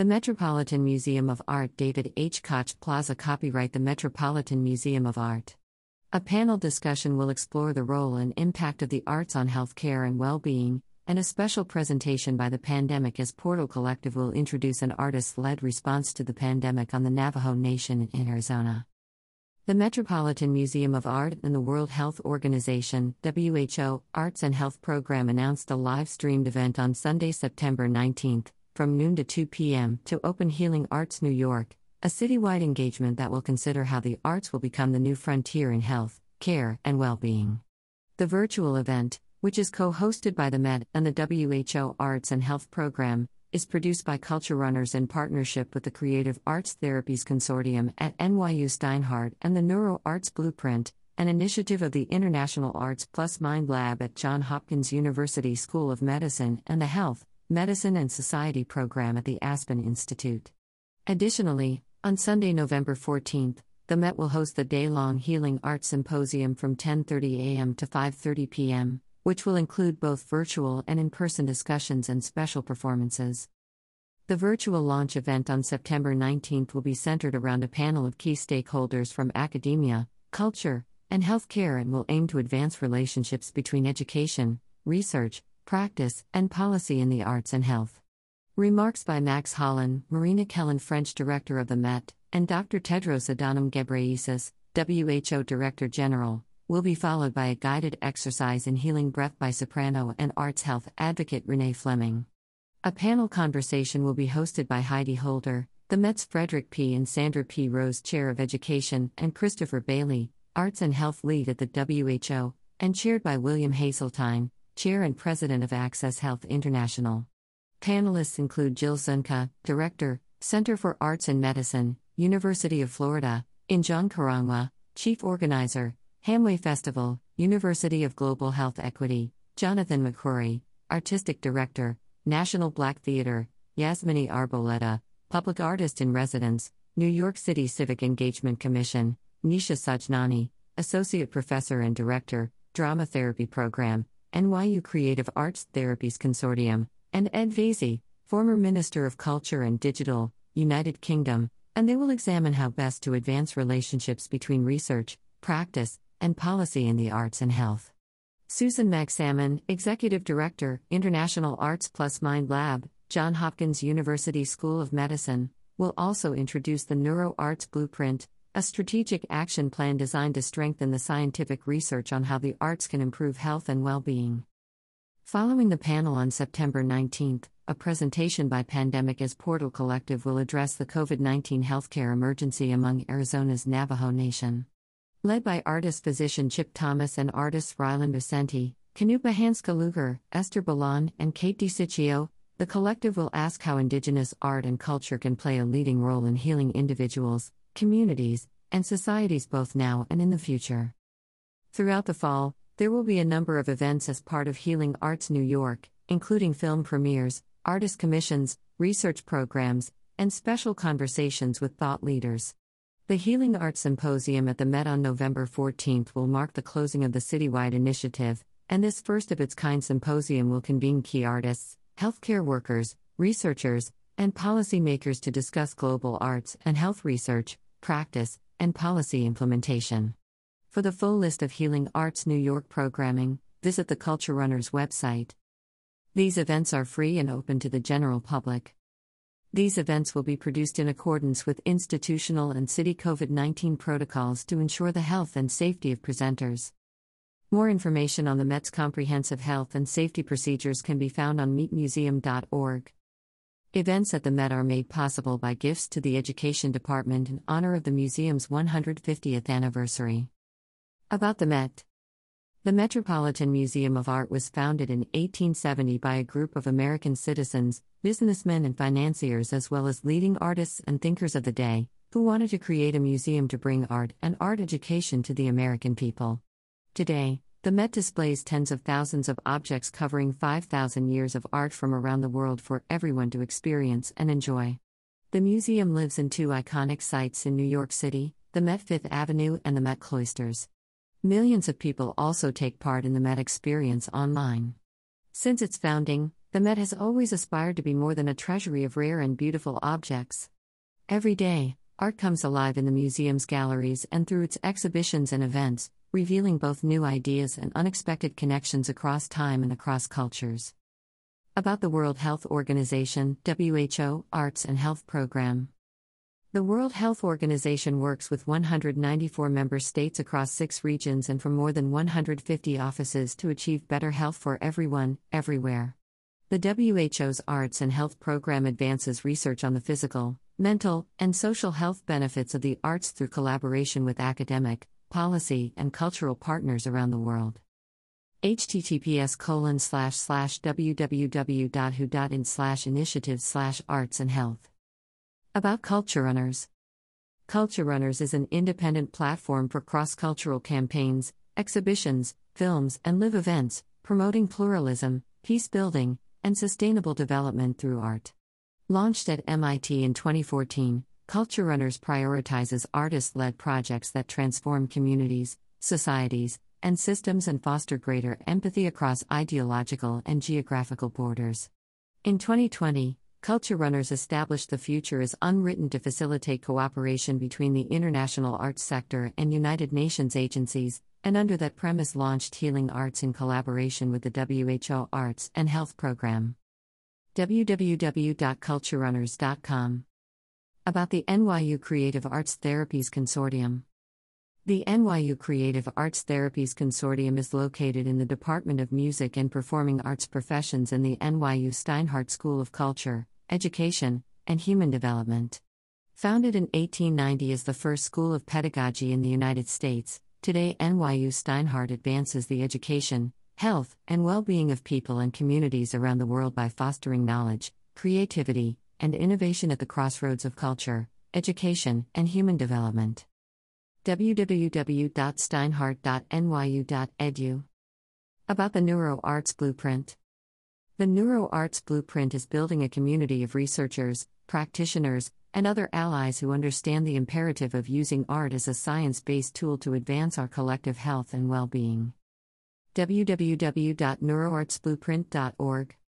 The Metropolitan Museum of Art David H. Koch Plaza Copyright The Metropolitan Museum of Art. A panel discussion will explore the role and impact of the arts on healthcare and well being, and a special presentation by the Pandemic as Portal Collective will introduce an artist led response to the pandemic on the Navajo Nation in Arizona. The Metropolitan Museum of Art and the World Health Organization WHO Arts and Health Program announced a live streamed event on Sunday, September 19th, from noon to 2 p.m., to Open Healing Arts New York, a citywide engagement that will consider how the arts will become the new frontier in health, care, and well being. The virtual event, which is co hosted by the Met and the WHO Arts and Health Program, is produced by Culture Runners in partnership with the Creative Arts Therapies Consortium at NYU Steinhardt and the Neuro Arts Blueprint, an initiative of the International Arts Plus Mind Lab at Johns Hopkins University School of Medicine and the Health, Medicine and Society program at the Aspen Institute. Additionally, on Sunday, November 14th, the Met will host the day-long Healing Arts Symposium from 10:30 a.m. to 5:30 p.m which will include both virtual and in person discussions and special performances. The virtual launch event on September 19th will be centered around a panel of key stakeholders from academia, culture, and healthcare and will aim to advance relationships between education, research, practice, and policy in the arts and health. Remarks by Max Hollein, Marina Kellen, French Director of the Met, and Dr. Tedros Adhanom Ghebreyesus, WHO Director General, will be followed by a guided exercise in healing breath by soprano and arts health advocate Renee Fleming. A panel conversation will be hosted by Heidi Holder, the Met's Frederick P. and Sandra P. Rose Chair of Education, and Christopher Bailey, Arts and Health Lead at the WHO, and chaired by William Haseltine, Chair and President of Access Health International. Panelists include Jill Sonke, Director, Center for Arts and Medicine, University of Florida, Injong Karangwa, Chief Organizer, Hamwe Festival, University of Global Health Equity, Jonathan McCrory, Artistic Director, National Black Theater, Yazmany Arboleda, Public Artist in Residence, New York City Civic Engagement Commission, Nisha Sajnani, Associate Professor and Director, Drama Therapy Program, NYU Creative Arts Therapies Consortium, and Ed Vaizey, former Minister of Culture and Digital, United Kingdom, and they will examine how best to advance relationships between research, practice, and Policy in the Arts and Health. Susan Magsamen, Executive Director, International Arts Plus Mind Lab, Johns Hopkins University School of Medicine, will also introduce the Neuro Arts Blueprint, a strategic action plan designed to strengthen the scientific research on how the arts can improve health and well being. Following the panel on September 19th, a presentation by Pandemic as Portal Collective will address the COVID 19 healthcare emergency among Arizona's Navajo Nation. Led by artist physician Chip Thomas and artists Ryland Vicente, Kanupa Hanska Luger, Esther Belin, and Kate DiCiccio, the collective will ask how Indigenous art and culture can play a leading role in healing individuals, communities, and societies both now and in the future. Throughout the fall, there will be a number of events as part of Healing Arts New York, including film premieres, artist commissions, research programs, and special conversations with thought leaders. The Healing Arts Symposium at the Met on November 14th will mark the closing of the citywide initiative, and this first of its kind symposium will convene key artists, healthcare workers, researchers, and policymakers to discuss global arts and health research, practice, and policy implementation. For the full list of Healing Arts New York programming, visit the Culture Runners website. These events are free and open to the general public. These events will be produced in accordance with institutional and city COVID 19 protocols to ensure the health and safety of presenters. More information on the Met's comprehensive health and safety procedures can be found on metmuseum.org. Events at the Met are made possible by gifts to the Education Department in honor of the museum's 150th anniversary. About the Met the Metropolitan Museum of Art was founded in 1870 by a group of American citizens, businessmen, and financiers, as well as leading artists and thinkers of the day, who wanted to create a museum to bring art and art education to the American people. Today, the Met displays tens of thousands of objects covering 5,000 years of art from around the world for everyone to experience and enjoy. The museum lives in two iconic sites in New York City the Met Fifth Avenue and the Met Cloisters. Millions of people also take part in the Met experience online. Since its founding, The Met has always aspired to be more than a treasury of rare and beautiful objects. Every day, art comes alive in the museum's galleries and through its exhibitions and events, revealing both new ideas and unexpected connections across time and across cultures. About the World Health Organization WHO Arts and Health Program. The World Health Organization works with 194 member states across six regions and from more than 150 offices to achieve better health for everyone, everywhere. The WHO's Arts and Health Program advances research on the physical, mental, and social health benefits of the arts through collaboration with academic, policy, and cultural partners around the world. https colon slash slash www.who.in slash initiative slash arts and health. About Culture Runners Culture Runners is an independent platform for cross cultural campaigns, exhibitions, films, and live events, promoting pluralism, peace building, and sustainable development through art. Launched at MIT in 2014, Culture Runners prioritizes artist led projects that transform communities, societies, and systems and foster greater empathy across ideological and geographical borders. In 2020, Culture Runners established the future is unwritten to facilitate cooperation between the international arts sector and United Nations agencies, and under that premise launched Healing Arts in collaboration with the WHO Arts and Health Program. www.culturerunners.com about the NYU Creative Arts Therapies Consortium. The NYU Creative Arts Therapies Consortium is located in the Department of Music and Performing Arts Professions in the NYU Steinhardt School of Culture, Education, and Human Development. Founded in 1890 as the first school of pedagogy in the United States, today NYU Steinhardt advances the education, health, and well being of people and communities around the world by fostering knowledge, creativity, and innovation at the crossroads of culture, education, and human development. www.steinhardt.nyu.edu About the Neuro Arts Blueprint. The Neuro Arts Blueprint is building a community of researchers, practitioners, and other allies who understand the imperative of using art as a science based tool to advance our collective health and well being. www.neuroartsblueprint.org